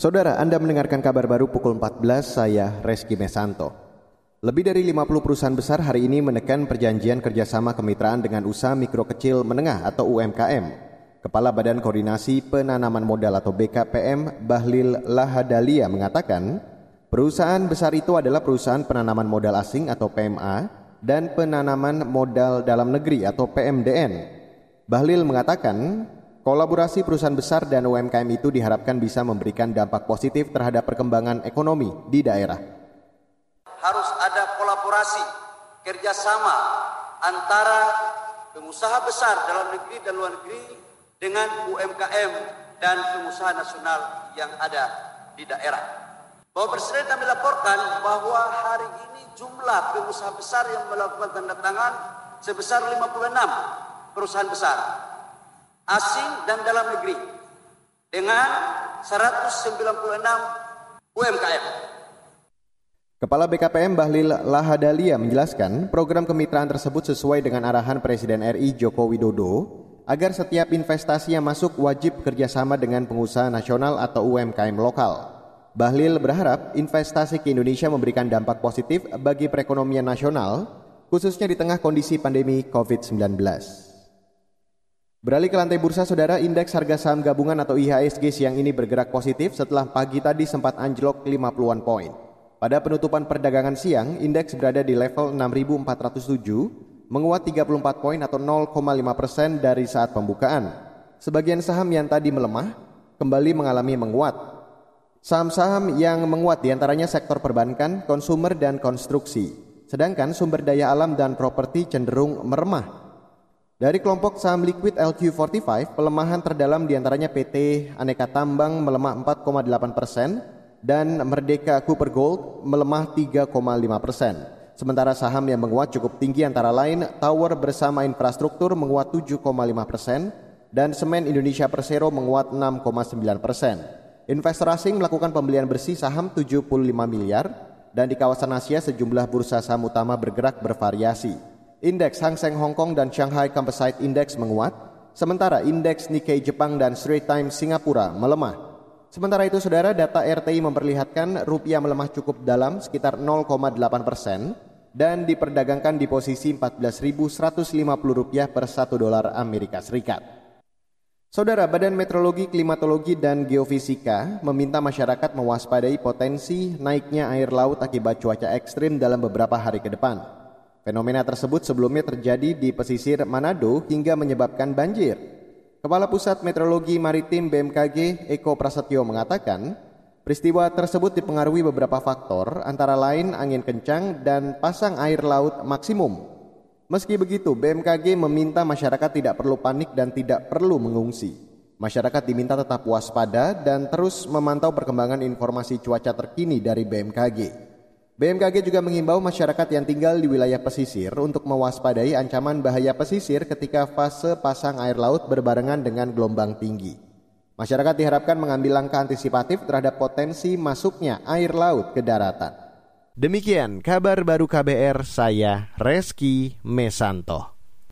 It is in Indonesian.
Saudara, Anda mendengarkan kabar baru pukul 14, saya Reski Mesanto. Lebih dari 50 perusahaan besar hari ini menekan perjanjian kerjasama kemitraan dengan usaha mikro kecil menengah atau UMKM. Kepala Badan Koordinasi Penanaman Modal atau BKPM Bahlil Lahadalia mengatakan, perusahaan besar itu adalah perusahaan penanaman modal asing atau PMA dan penanaman modal dalam negeri atau PMDN. Bahlil mengatakan, Kolaborasi perusahaan besar dan UMKM itu diharapkan bisa memberikan dampak positif terhadap perkembangan ekonomi di daerah. Harus ada kolaborasi, kerjasama antara pengusaha besar dalam negeri dan luar negeri dengan UMKM dan pengusaha nasional yang ada di daerah. Bapak Presiden kami laporkan bahwa hari ini jumlah pengusaha besar yang melakukan tanda tangan sebesar 56 perusahaan besar asing dan dalam negeri dengan 196 UMKM. Kepala BKPM Bahlil Lahadalia menjelaskan program kemitraan tersebut sesuai dengan arahan Presiden RI Joko Widodo agar setiap investasi yang masuk wajib kerjasama dengan pengusaha nasional atau UMKM lokal. Bahlil berharap investasi ke Indonesia memberikan dampak positif bagi perekonomian nasional, khususnya di tengah kondisi pandemi COVID-19. Beralih ke lantai bursa, saudara, indeks harga saham gabungan atau IHSG siang ini bergerak positif setelah pagi tadi sempat anjlok 50-an poin. Pada penutupan perdagangan siang, indeks berada di level 6.407, menguat 34 poin atau 0,5 persen dari saat pembukaan. Sebagian saham yang tadi melemah kembali mengalami menguat. Saham-saham yang menguat di antaranya sektor perbankan, konsumer, dan konstruksi. Sedangkan sumber daya alam dan properti cenderung meremah dari kelompok saham liquid LQ45, pelemahan terdalam di antaranya PT Aneka Tambang melemah 4,8 persen dan Merdeka Cooper Gold melemah 3,5 persen. Sementara saham yang menguat cukup tinggi antara lain Tower bersama infrastruktur menguat 7,5 persen dan Semen Indonesia Persero menguat 6,9 persen. Investor asing melakukan pembelian bersih saham 75 miliar dan di kawasan Asia sejumlah bursa saham utama bergerak bervariasi. Indeks Hang Seng Hong Kong dan Shanghai Composite Index menguat, sementara indeks Nikkei Jepang dan Straits Times Singapura melemah. Sementara itu, saudara, data RTI memperlihatkan rupiah melemah cukup dalam sekitar 0,8 persen dan diperdagangkan di posisi 14.150 rupiah per satu dolar Amerika Serikat. Saudara, Badan Meteorologi, Klimatologi, dan Geofisika meminta masyarakat mewaspadai potensi naiknya air laut akibat cuaca ekstrim dalam beberapa hari ke depan. Fenomena tersebut sebelumnya terjadi di pesisir Manado hingga menyebabkan banjir. Kepala Pusat Meteorologi Maritim BMKG Eko Prasetyo mengatakan, peristiwa tersebut dipengaruhi beberapa faktor, antara lain angin kencang dan pasang air laut maksimum. Meski begitu, BMKG meminta masyarakat tidak perlu panik dan tidak perlu mengungsi. Masyarakat diminta tetap waspada dan terus memantau perkembangan informasi cuaca terkini dari BMKG. BMKG juga mengimbau masyarakat yang tinggal di wilayah pesisir untuk mewaspadai ancaman bahaya pesisir ketika fase pasang air laut berbarengan dengan gelombang tinggi. Masyarakat diharapkan mengambil langkah antisipatif terhadap potensi masuknya air laut ke daratan. Demikian kabar baru KBR saya Reski Mesanto.